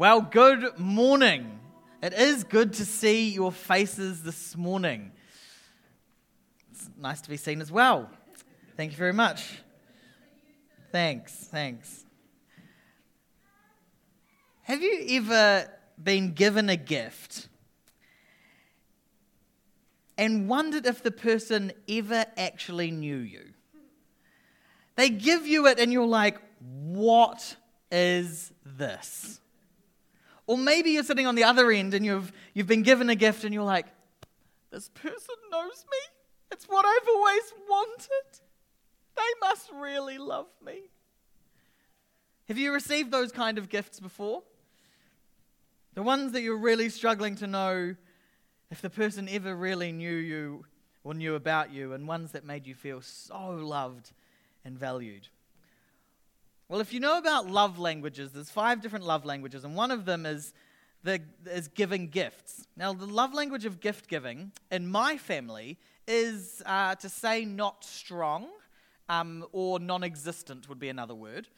Well, good morning. It is good to see your faces this morning. It's nice to be seen as well. Thank you very much. Thanks, thanks. Have you ever been given a gift and wondered if the person ever actually knew you? They give you it and you're like, what is this? Or maybe you're sitting on the other end and you've, you've been given a gift and you're like, this person knows me. It's what I've always wanted. They must really love me. Have you received those kind of gifts before? The ones that you're really struggling to know if the person ever really knew you or knew about you, and ones that made you feel so loved and valued. Well, if you know about love languages, there's five different love languages, and one of them is, the, is giving gifts. Now, the love language of gift giving in my family is uh, to say not strong um, or non existent, would be another word.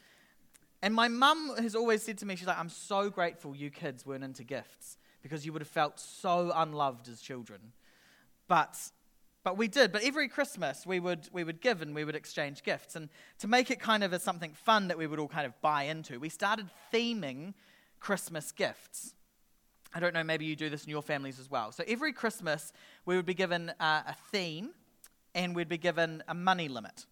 And my mum has always said to me, she's like, I'm so grateful you kids weren't into gifts because you would have felt so unloved as children. But but we did. But every Christmas, we would, we would give and we would exchange gifts. And to make it kind of as something fun that we would all kind of buy into, we started theming Christmas gifts. I don't know, maybe you do this in your families as well. So every Christmas, we would be given uh, a theme and we'd be given a money limit.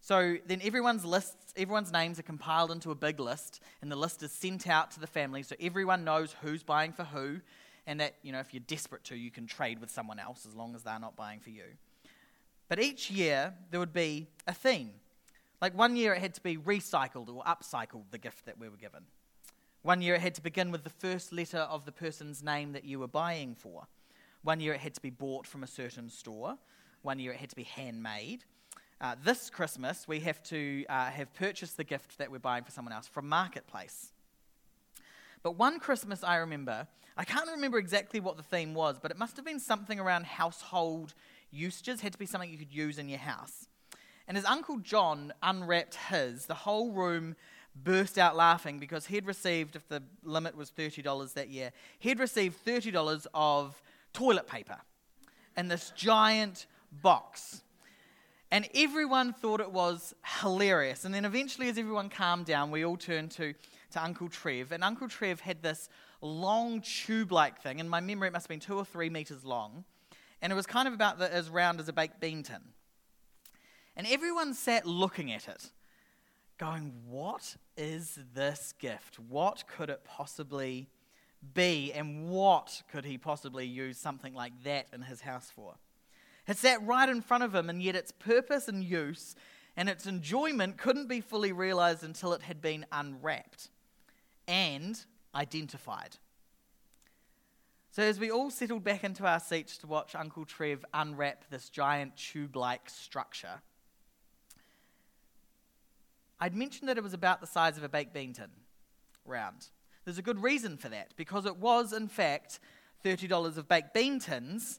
So then everyone's lists, everyone's names are compiled into a big list, and the list is sent out to the family so everyone knows who's buying for who and that, you know, if you're desperate to, you can trade with someone else as long as they're not buying for you. But each year, there would be a theme. Like one year, it had to be recycled or upcycled, the gift that we were given. One year, it had to begin with the first letter of the person's name that you were buying for. One year, it had to be bought from a certain store. One year, it had to be handmade. Uh, this Christmas, we have to uh, have purchased the gift that we're buying for someone else from Marketplace. But one Christmas I remember, I can't remember exactly what the theme was, but it must have been something around household usages, had to be something you could use in your house. And as Uncle John unwrapped his, the whole room burst out laughing because he'd received, if the limit was $30 that year, he'd received $30 of toilet paper in this giant box. And everyone thought it was hilarious. And then eventually, as everyone calmed down, we all turned to to Uncle Trev, and Uncle Trev had this long tube like thing. In my memory, it must have been two or three meters long, and it was kind of about the, as round as a baked bean tin. And everyone sat looking at it, going, What is this gift? What could it possibly be? And what could he possibly use something like that in his house for? It sat right in front of him, and yet its purpose and use and its enjoyment couldn't be fully realized until it had been unwrapped and identified. So, as we all settled back into our seats to watch Uncle Trev unwrap this giant tube like structure, I'd mentioned that it was about the size of a baked bean tin, round. There's a good reason for that, because it was, in fact, $30 of baked bean tins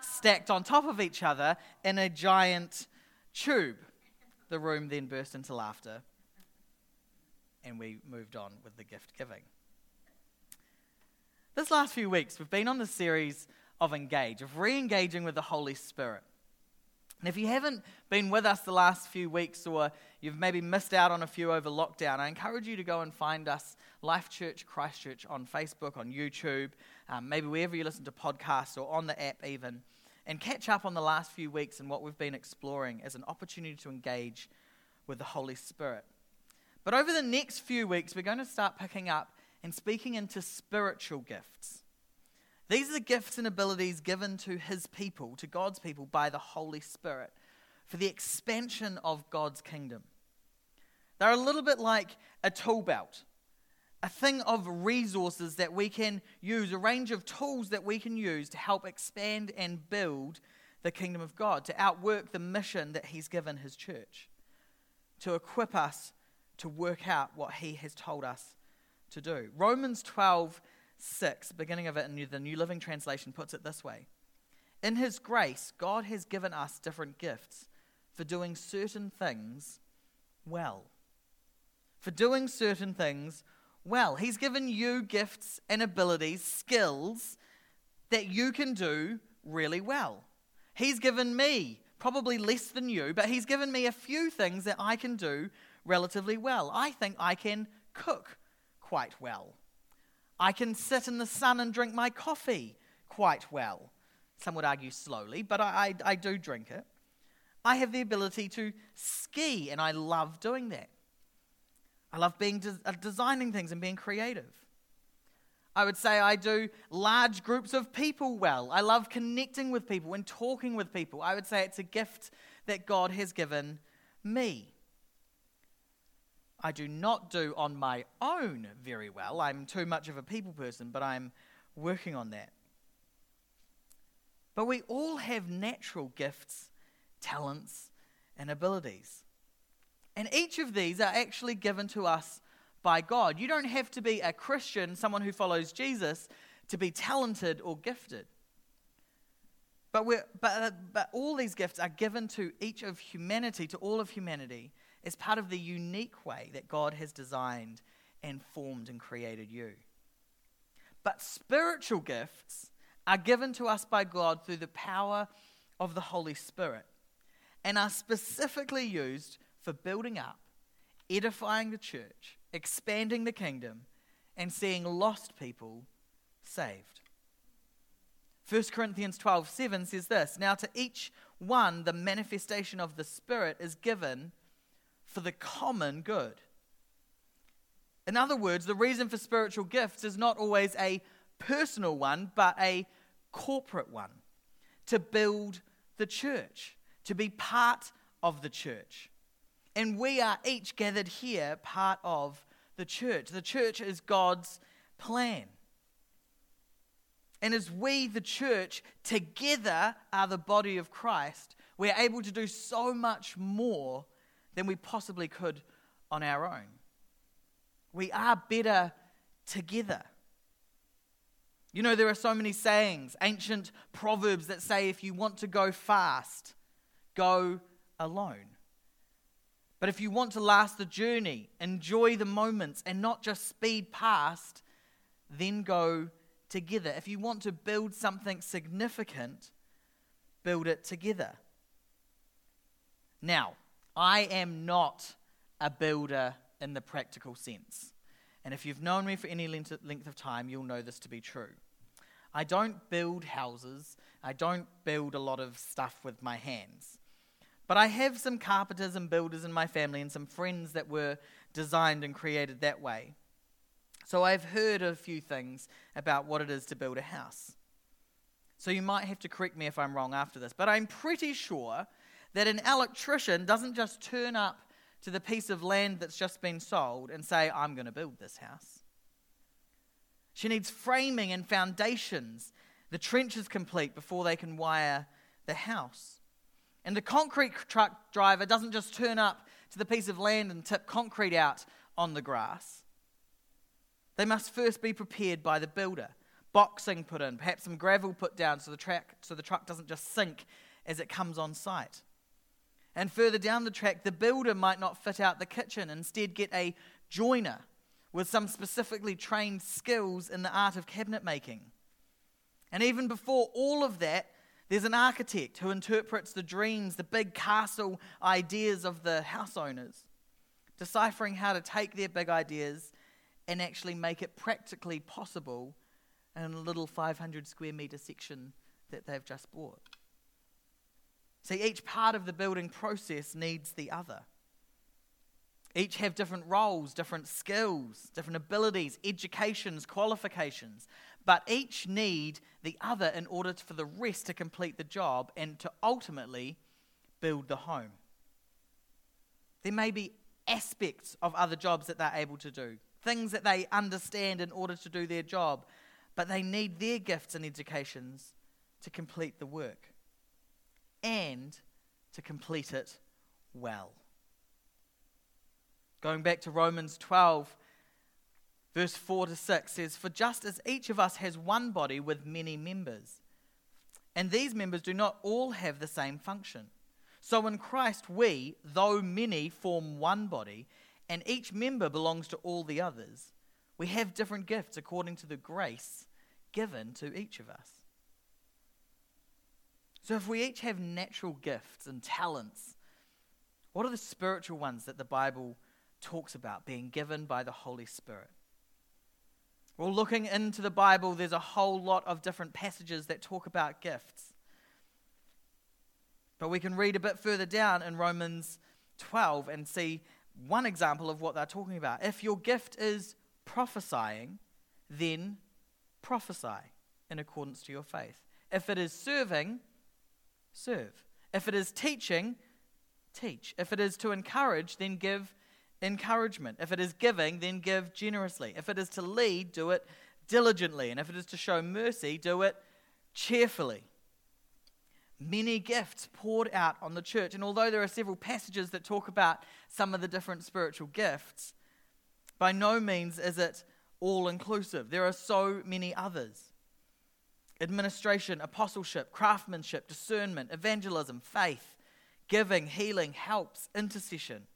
stacked on top of each other in a giant tube. The room then burst into laughter and we moved on with the gift giving. This last few weeks, we've been on the series of Engage, of re engaging with the Holy Spirit. And if you haven't been with us the last few weeks or you've maybe missed out on a few over lockdown, I encourage you to go and find us, Life Church Christchurch, on Facebook, on YouTube, um, maybe wherever you listen to podcasts or on the app even, and catch up on the last few weeks and what we've been exploring as an opportunity to engage with the Holy Spirit. But over the next few weeks, we're going to start picking up and speaking into spiritual gifts. These are the gifts and abilities given to His people, to God's people, by the Holy Spirit for the expansion of God's kingdom. They're a little bit like a tool belt, a thing of resources that we can use, a range of tools that we can use to help expand and build the kingdom of God, to outwork the mission that He's given His church, to equip us to work out what he has told us to do. Romans 12, 6, beginning of it in the New Living Translation, puts it this way In his grace, God has given us different gifts for doing certain things well. For doing certain things well. He's given you gifts and abilities, skills that you can do really well. He's given me, probably less than you, but He's given me a few things that I can do relatively well. I think I can cook quite well. I can sit in the sun and drink my coffee quite well. Some would argue slowly, but I, I, I do drink it. I have the ability to ski, and I love doing that. I love being de- uh, designing things and being creative. I would say I do large groups of people well. I love connecting with people and talking with people. I would say it's a gift that God has given me. I do not do on my own very well. I'm too much of a people person, but I'm working on that. But we all have natural gifts, talents, and abilities. And each of these are actually given to us by God. You don't have to be a Christian, someone who follows Jesus, to be talented or gifted. But, but, but all these gifts are given to each of humanity, to all of humanity, as part of the unique way that God has designed and formed and created you. But spiritual gifts are given to us by God through the power of the Holy Spirit and are specifically used for building up, edifying the church, expanding the kingdom, and seeing lost people saved. 1 Corinthians 12 7 says this Now to each one the manifestation of the Spirit is given for the common good. In other words, the reason for spiritual gifts is not always a personal one, but a corporate one to build the church, to be part of the church. And we are each gathered here part of the church. The church is God's plan. And as we, the church, together are the body of Christ, we're able to do so much more than we possibly could on our own. We are better together. You know, there are so many sayings, ancient proverbs that say if you want to go fast, go alone. But if you want to last the journey, enjoy the moments, and not just speed past, then go together. If you want to build something significant, build it together. Now, I am not a builder in the practical sense. And if you've known me for any length of time, you'll know this to be true. I don't build houses, I don't build a lot of stuff with my hands. But I have some carpenters and builders in my family and some friends that were designed and created that way. So I've heard a few things about what it is to build a house. So you might have to correct me if I'm wrong after this, but I'm pretty sure that an electrician doesn't just turn up to the piece of land that's just been sold and say, I'm going to build this house. She needs framing and foundations. The trench is complete before they can wire the house. And the concrete truck driver doesn't just turn up to the piece of land and tip concrete out on the grass. They must first be prepared by the builder. Boxing put in, perhaps some gravel put down so the, track, so the truck doesn't just sink as it comes on site. And further down the track, the builder might not fit out the kitchen, instead, get a joiner with some specifically trained skills in the art of cabinet making. And even before all of that, there's an architect who interprets the dreams, the big castle ideas of the house owners, deciphering how to take their big ideas and actually make it practically possible in a little 500 square meter section that they've just bought. See, each part of the building process needs the other. Each have different roles, different skills, different abilities, educations, qualifications, but each need the other in order for the rest to complete the job and to ultimately build the home. There may be aspects of other jobs that they're able to do, things that they understand in order to do their job, but they need their gifts and educations to complete the work and to complete it well. Going back to Romans 12, verse 4 to 6 says, For just as each of us has one body with many members, and these members do not all have the same function. So in Christ, we, though many, form one body, and each member belongs to all the others. We have different gifts according to the grace given to each of us. So, if we each have natural gifts and talents, what are the spiritual ones that the Bible talks about being given by the Holy Spirit? Well, looking into the Bible, there's a whole lot of different passages that talk about gifts. But we can read a bit further down in Romans 12 and see one example of what they're talking about. If your gift is prophesying, then prophesy in accordance to your faith. If it is serving, serve. If it is teaching, teach. If it is to encourage, then give encouragement. If it is giving, then give generously. If it is to lead, do it diligently. And if it is to show mercy, do it cheerfully many gifts poured out on the church. And although there are several passages that talk about some of the different spiritual gifts, by no means is it all inclusive. There are so many others administration, apostleship, craftsmanship, discernment, evangelism, faith, giving, healing, helps, intercession,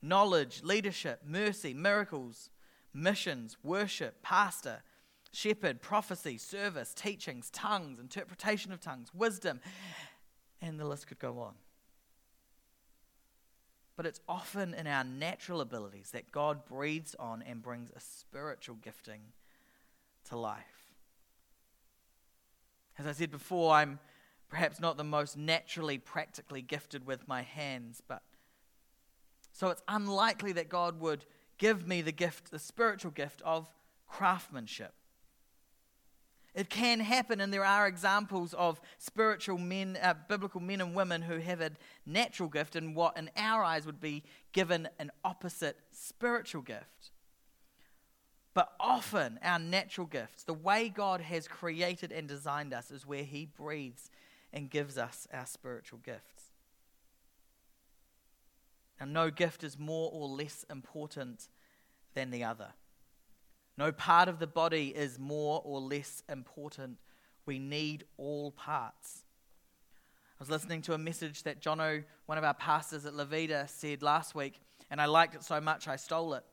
knowledge, leadership, mercy, miracles, missions, worship, pastor shepherd, prophecy, service, teachings, tongues, interpretation of tongues, wisdom, and the list could go on. But it's often in our natural abilities that God breathes on and brings a spiritual gifting to life. As I said before, I'm perhaps not the most naturally, practically gifted with my hands, but so it's unlikely that God would give me the gift, the spiritual gift of craftsmanship. It can happen, and there are examples of spiritual men, uh, biblical men and women who have a natural gift and what in our eyes would be given an opposite spiritual gift. But often, our natural gifts, the way God has created and designed us, is where He breathes and gives us our spiritual gifts. And no gift is more or less important than the other. No part of the body is more or less important. We need all parts. I was listening to a message that Jono, one of our pastors at Levita, said last week, and I liked it so much I stole it.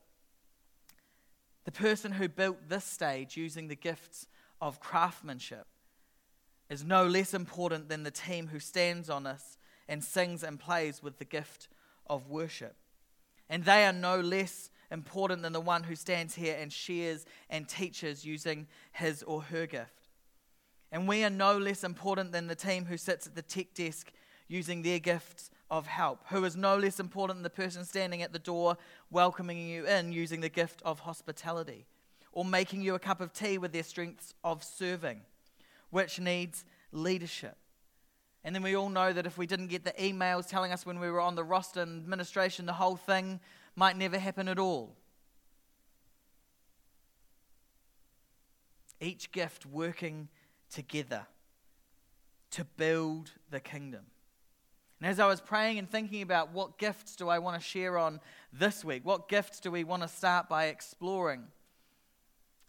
The person who built this stage using the gifts of craftsmanship is no less important than the team who stands on us and sings and plays with the gift of worship. And they are no less important than the one who stands here and shares and teaches using his or her gift. And we are no less important than the team who sits at the tech desk using their gifts of help, who is no less important than the person standing at the door welcoming you in using the gift of hospitality, or making you a cup of tea with their strengths of serving, which needs leadership. And then we all know that if we didn't get the emails telling us when we were on the roster and administration, the whole thing might never happen at all. Each gift working together to build the kingdom. And as I was praying and thinking about what gifts do I want to share on this week, what gifts do we want to start by exploring,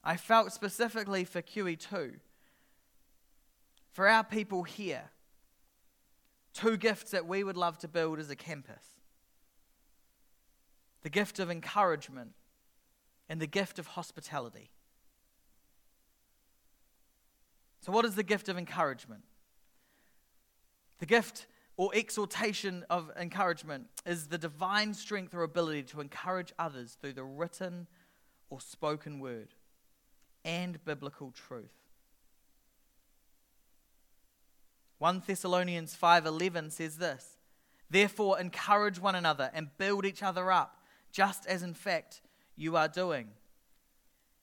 I felt specifically for QE2, for our people here, two gifts that we would love to build as a campus the gift of encouragement, and the gift of hospitality. So, what is the gift of encouragement? The gift or exhortation of encouragement is the divine strength or ability to encourage others through the written or spoken word and biblical truth. 1 Thessalonians 5:11 says this, "Therefore encourage one another and build each other up just as in fact you are doing.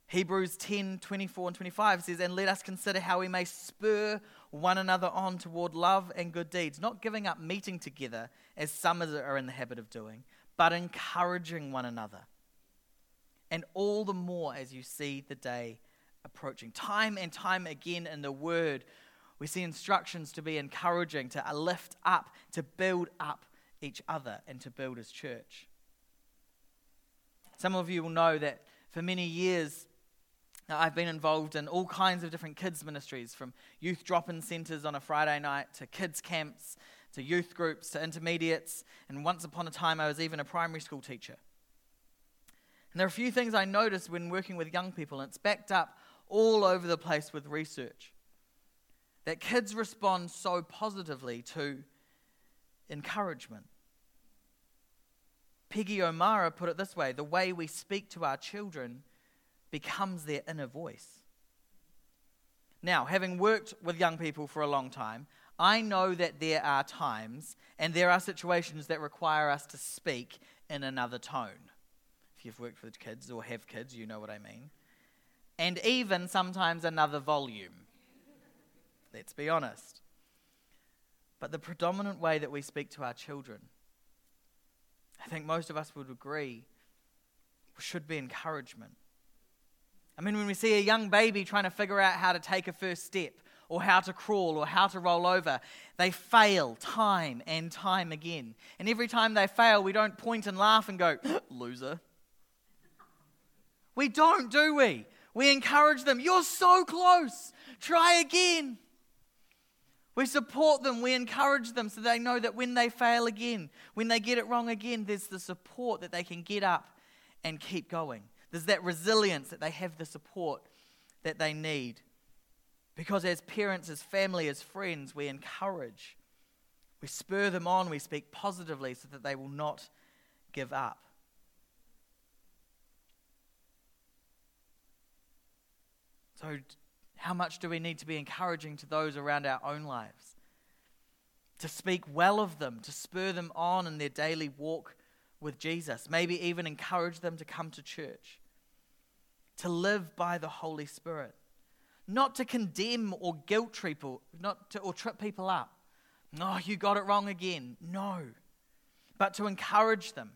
Hebrews 10 24 and 25 says, And let us consider how we may spur one another on toward love and good deeds, not giving up meeting together as some are in the habit of doing, but encouraging one another. And all the more as you see the day approaching. Time and time again in the Word, we see instructions to be encouraging, to lift up, to build up each other, and to build His church. Some of you will know that for many years, I've been involved in all kinds of different kids' ministries, from youth drop in centres on a Friday night to kids' camps to youth groups to intermediates, and once upon a time, I was even a primary school teacher. And there are a few things I noticed when working with young people, and it's backed up all over the place with research. That kids respond so positively to encouragement. Peggy O'Mara put it this way the way we speak to our children becomes their inner voice. Now, having worked with young people for a long time, I know that there are times and there are situations that require us to speak in another tone. If you've worked with kids or have kids, you know what I mean. And even sometimes another volume. Let's be honest. But the predominant way that we speak to our children, I think most of us would agree, should be encouragement. I mean, when we see a young baby trying to figure out how to take a first step, or how to crawl, or how to roll over, they fail time and time again. And every time they fail, we don't point and laugh and go, loser. We don't, do we? We encourage them. You're so close. Try again. We support them, we encourage them so they know that when they fail again, when they get it wrong again, there's the support that they can get up and keep going. There's that resilience that they have the support that they need. Because as parents, as family, as friends, we encourage, we spur them on, we speak positively so that they will not give up. So, how much do we need to be encouraging to those around our own lives? To speak well of them, to spur them on in their daily walk with Jesus, maybe even encourage them to come to church, to live by the Holy Spirit, not to condemn or guilt people, not to, or trip people up. No, oh, you got it wrong again. No, but to encourage them.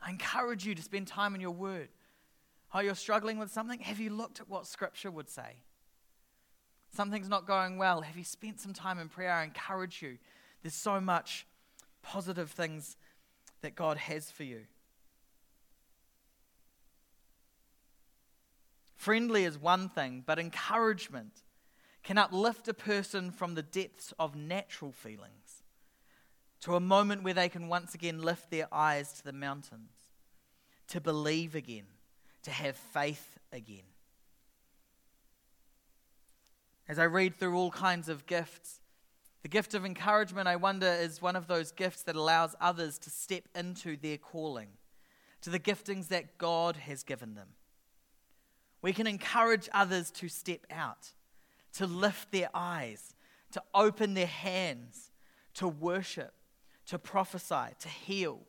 I encourage you to spend time in your word. Oh, you're struggling with something? Have you looked at what Scripture would say? Something's not going well. Have you spent some time in prayer? I encourage you. There's so much positive things that God has for you. Friendly is one thing, but encouragement can uplift a person from the depths of natural feelings to a moment where they can once again lift their eyes to the mountains, to believe again to have faith again. As I read through all kinds of gifts, the gift of encouragement, I wonder, is one of those gifts that allows others to step into their calling, to the giftings that God has given them. We can encourage others to step out, to lift their eyes, to open their hands, to worship, to prophesy, to heal,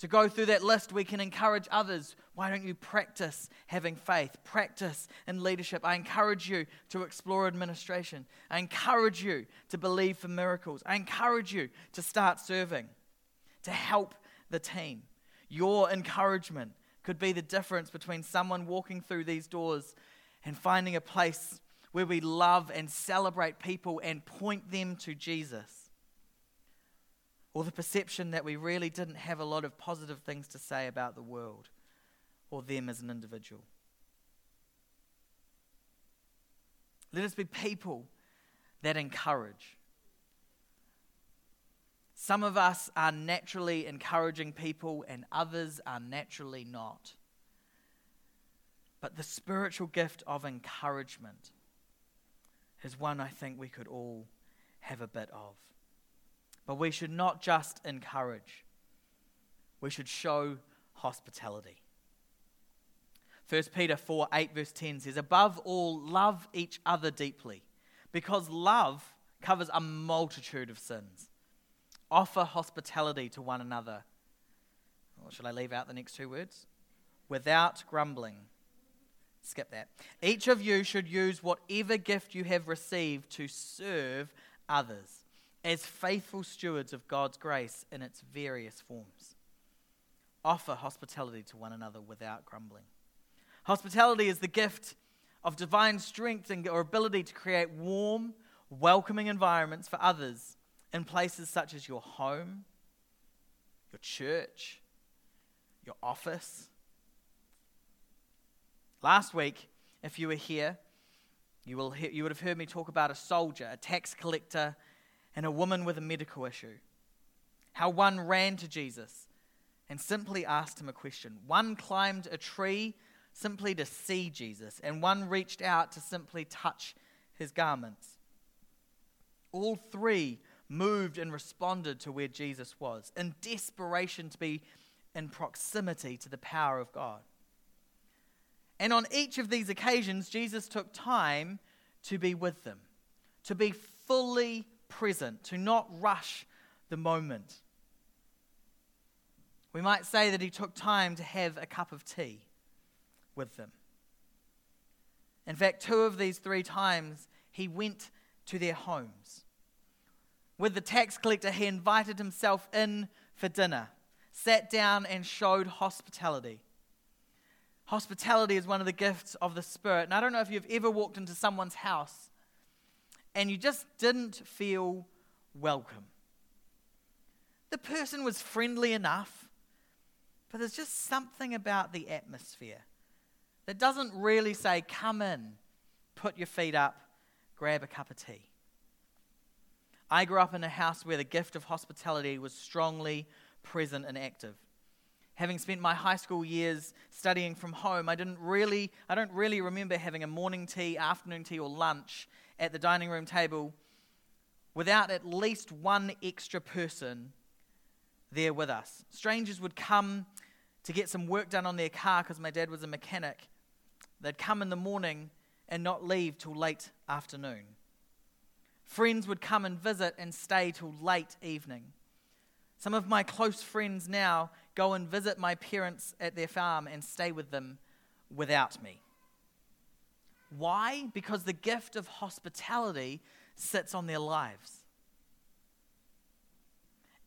to go through that list, we can encourage others. Why don't you practice having faith? Practice in leadership. I encourage you to explore administration. I encourage you to believe for miracles. I encourage you to start serving, to help the team. Your encouragement could be the difference between someone walking through these doors and finding a place where we love and celebrate people and point them to Jesus or the perception that we really didn't have a lot of positive things to say about the world or them as an individual. Let us be people that encourage. Some of us are naturally encouraging people, and others are naturally not. But the spiritual gift of encouragement is one I think we could all have a bit of. But we should not just encourage, we should show hospitality. 1 Peter 4 8, verse 10 says, Above all, love each other deeply, because love covers a multitude of sins. Offer hospitality to one another. Or should I leave out the next two words? Without grumbling. Skip that. Each of you should use whatever gift you have received to serve others as faithful stewards of God's grace in its various forms. Offer hospitality to one another without grumbling. Hospitality is the gift of divine strength and or ability to create warm, welcoming environments for others in places such as your home, your church, your office. Last week, if you were here, you, will hear, you would have heard me talk about a soldier, a tax collector, and a woman with a medical issue. How one ran to Jesus and simply asked him a question. One climbed a tree simply to see Jesus, and one reached out to simply touch his garments. All three moved and responded to where Jesus was in desperation to be in proximity to the power of God. And on each of these occasions, Jesus took time to be with them, to be fully present, to not rush the moment. We might say that he took time to have a cup of tea with them. In fact, two of these three times, he went to their homes. With the tax collector, he invited himself in for dinner, sat down, and showed hospitality. Hospitality is one of the gifts of the Spirit. And I don't know if you've ever walked into someone's house and you just didn't feel welcome. The person was friendly enough, but there's just something about the atmosphere that doesn't really say, come in, put your feet up, grab a cup of tea. I grew up in a house where the gift of hospitality was strongly present and active. Having spent my high school years studying from home, I didn't really I don't really remember having a morning tea, afternoon tea or lunch at the dining room table without at least one extra person there with us. Strangers would come to get some work done on their car because my dad was a mechanic. They'd come in the morning and not leave till late afternoon. Friends would come and visit and stay till late evening. Some of my close friends now go and visit my parents at their farm and stay with them without me. Why? Because the gift of hospitality sits on their lives.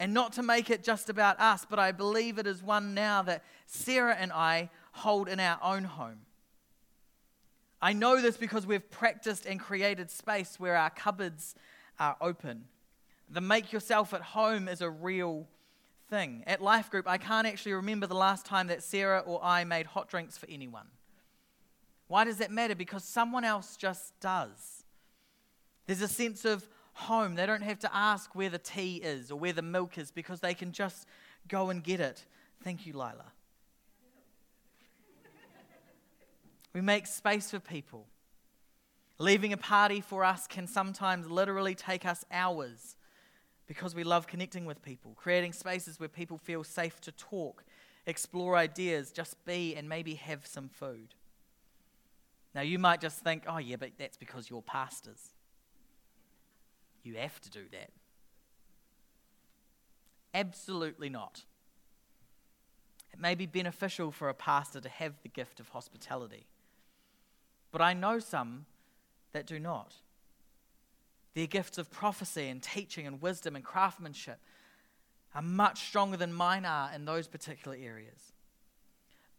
And not to make it just about us, but I believe it is one now that Sarah and I hold in our own home. I know this because we've practiced and created space where our cupboards are open. The make yourself at home is a real thing. At Life Group, I can't actually remember the last time that Sarah or I made hot drinks for anyone. Why does that matter? Because someone else just does. There's a sense of home. They don't have to ask where the tea is or where the milk is because they can just go and get it. Thank you, Lila. We make space for people. Leaving a party for us can sometimes literally take us hours because we love connecting with people, creating spaces where people feel safe to talk, explore ideas, just be, and maybe have some food. Now, you might just think, oh, yeah, but that's because you're pastors. You have to do that. Absolutely not. It may be beneficial for a pastor to have the gift of hospitality. But I know some that do not. Their gifts of prophecy and teaching and wisdom and craftsmanship are much stronger than mine are in those particular areas.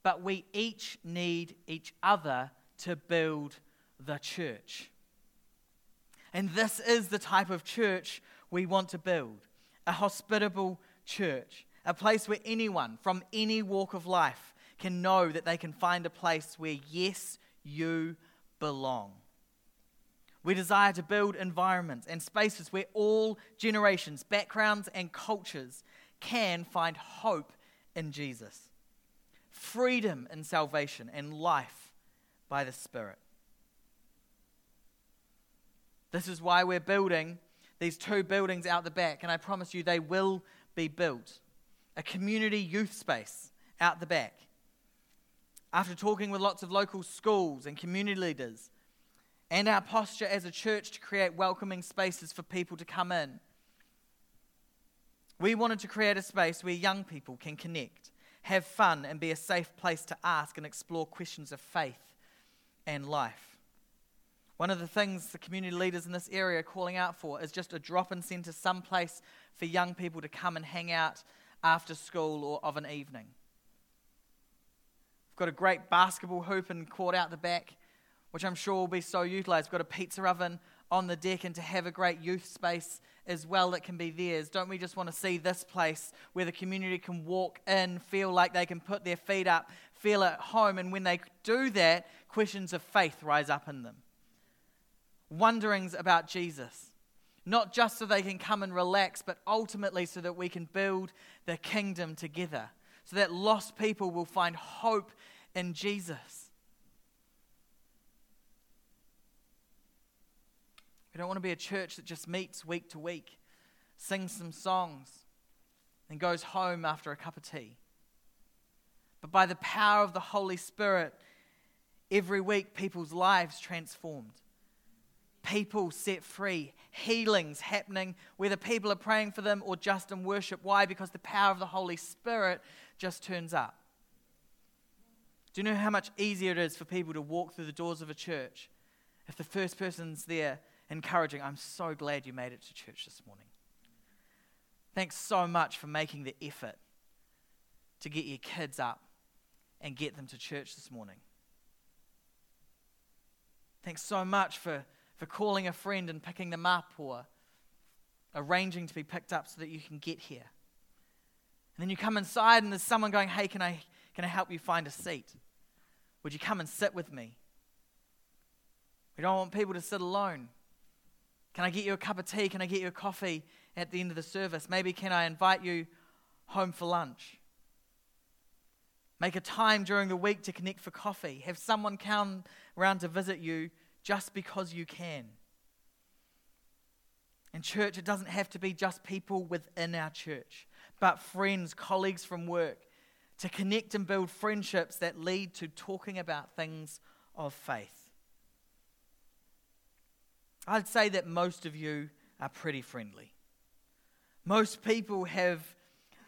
But we each need each other to build the church. And this is the type of church we want to build a hospitable church, a place where anyone from any walk of life can know that they can find a place where, yes, you belong. We desire to build environments and spaces where all generations, backgrounds, and cultures can find hope in Jesus, freedom in salvation, and life by the Spirit. This is why we're building these two buildings out the back, and I promise you they will be built. A community youth space out the back after talking with lots of local schools and community leaders, and our posture as a church to create welcoming spaces for people to come in. We wanted to create a space where young people can connect, have fun, and be a safe place to ask and explore questions of faith and life. One of the things the community leaders in this area are calling out for is just a drop in centre, some place for young people to come and hang out after school or of an evening. We've got a great basketball hoop and court out the back, which I'm sure will be so utilised. We've got a pizza oven on the deck, and to have a great youth space as well that can be theirs. Don't we just want to see this place where the community can walk in, feel like they can put their feet up, feel at home, and when they do that, questions of faith rise up in them. Wonderings about Jesus. Not just so they can come and relax, but ultimately so that we can build the kingdom together so that lost people will find hope in Jesus. We don't want to be a church that just meets week to week, sings some songs, and goes home after a cup of tea. But by the power of the Holy Spirit, every week people's lives transformed people set free, healings happening, whether people are praying for them or just in worship. Why? Because the power of the Holy Spirit just turns up. Do you know how much easier it is for people to walk through the doors of a church if the first person's there encouraging, I'm so glad you made it to church this morning. Thanks so much for making the effort to get your kids up and get them to church this morning. Thanks so much for for calling a friend and picking them up or arranging to be picked up so that you can get here. And then you come inside and there's someone going, Hey, can I, can I help you find a seat? Would you come and sit with me? We don't want people to sit alone. Can I get you a cup of tea? Can I get you a coffee at the end of the service? Maybe can I invite you home for lunch? Make a time during the week to connect for coffee. Have someone come around to visit you just because you can. In church, it doesn't have to be just people within our church, but friends, colleagues from work, to connect and build friendships that lead to talking about things of faith. I'd say that most of you are pretty friendly. Most people have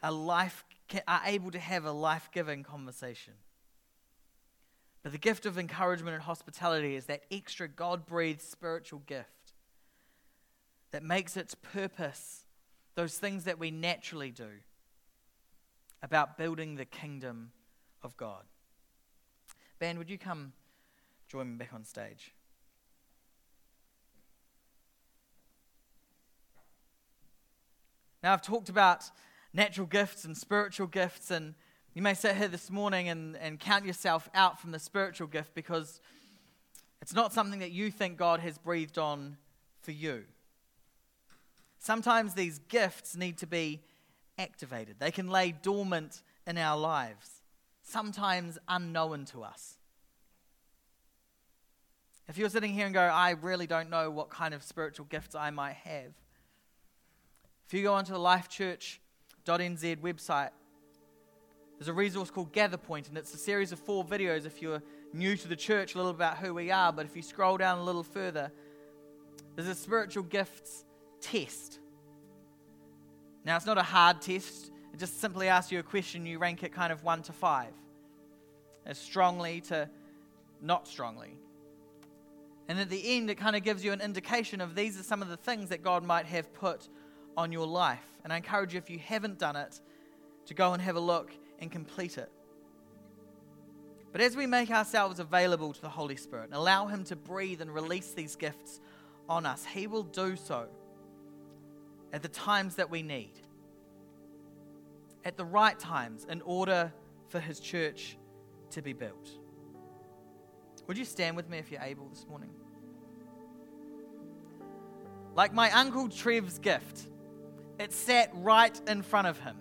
a life, are able to have a life giving conversation. But the gift of encouragement and hospitality is that extra God breathed spiritual gift that makes its purpose those things that we naturally do about building the kingdom of God. Ben, would you come join me back on stage? Now, I've talked about natural gifts and spiritual gifts and you may sit here this morning and, and count yourself out from the spiritual gift because it's not something that you think God has breathed on for you. Sometimes these gifts need to be activated, they can lay dormant in our lives, sometimes unknown to us. If you're sitting here and go, I really don't know what kind of spiritual gifts I might have, if you go onto the lifechurch.nz website, there's a resource called Gather Point, and it's a series of four videos if you're new to the church, a little about who we are. But if you scroll down a little further, there's a spiritual gifts test. Now, it's not a hard test, it just simply asks you a question. You rank it kind of one to five, as strongly to not strongly. And at the end, it kind of gives you an indication of these are some of the things that God might have put on your life. And I encourage you, if you haven't done it, to go and have a look and complete it. But as we make ourselves available to the Holy Spirit and allow Him to breathe and release these gifts on us, He will do so at the times that we need, at the right times, in order for His church to be built. Would you stand with me if you're able this morning? Like my Uncle Trev's gift, it sat right in front of him.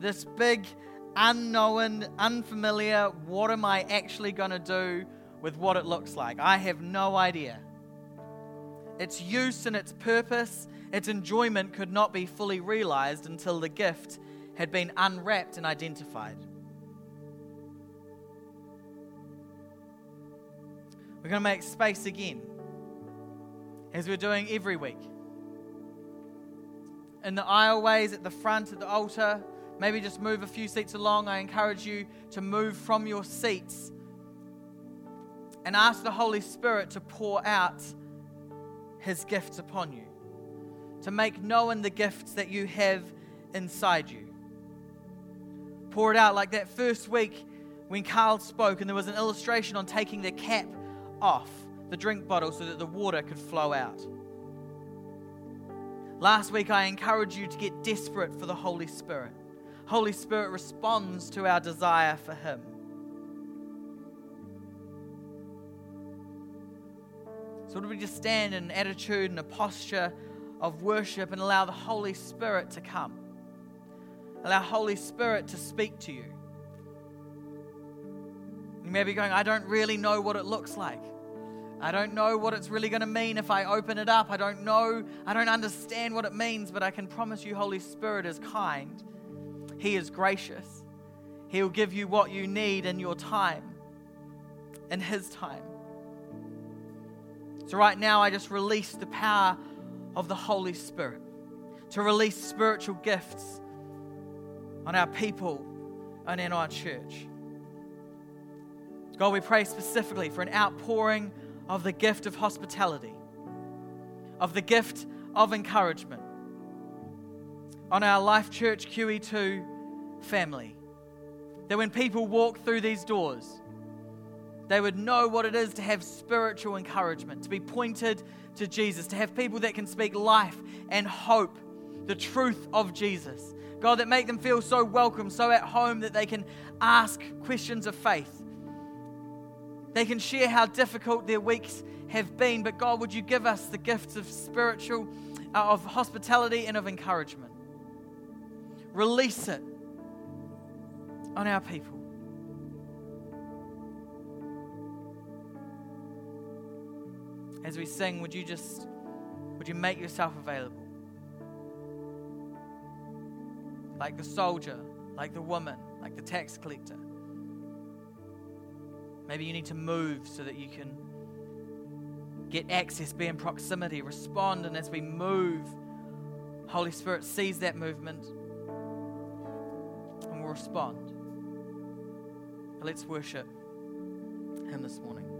This big unknown, unfamiliar. What am I actually going to do with what it looks like? I have no idea. Its use and its purpose, its enjoyment could not be fully realized until the gift had been unwrapped and identified. We're going to make space again, as we're doing every week. In the aisleways, at the front, at the altar, Maybe just move a few seats along. I encourage you to move from your seats and ask the Holy Spirit to pour out His gifts upon you, to make known the gifts that you have inside you. Pour it out like that first week when Carl spoke, and there was an illustration on taking the cap off the drink bottle so that the water could flow out. Last week, I encouraged you to get desperate for the Holy Spirit. Holy Spirit responds to our desire for Him. So, would we just stand in an attitude and a posture of worship and allow the Holy Spirit to come? Allow Holy Spirit to speak to you. You may be going, I don't really know what it looks like. I don't know what it's really going to mean if I open it up. I don't know. I don't understand what it means, but I can promise you, Holy Spirit is kind. He is gracious. He'll give you what you need in your time, in His time. So, right now, I just release the power of the Holy Spirit to release spiritual gifts on our people and in our church. God, we pray specifically for an outpouring of the gift of hospitality, of the gift of encouragement on our Life Church QE2 family. That when people walk through these doors, they would know what it is to have spiritual encouragement, to be pointed to Jesus, to have people that can speak life and hope, the truth of Jesus. God, that make them feel so welcome, so at home that they can ask questions of faith. They can share how difficult their weeks have been, but God, would you give us the gifts of spiritual, uh, of hospitality, and of encouragement? Release it on our people. As we sing, would you just would you make yourself available? Like the soldier, like the woman, like the tax collector. Maybe you need to move so that you can get access, be in proximity, respond, and as we move, Holy Spirit sees that movement and will respond. Let's worship Him this morning.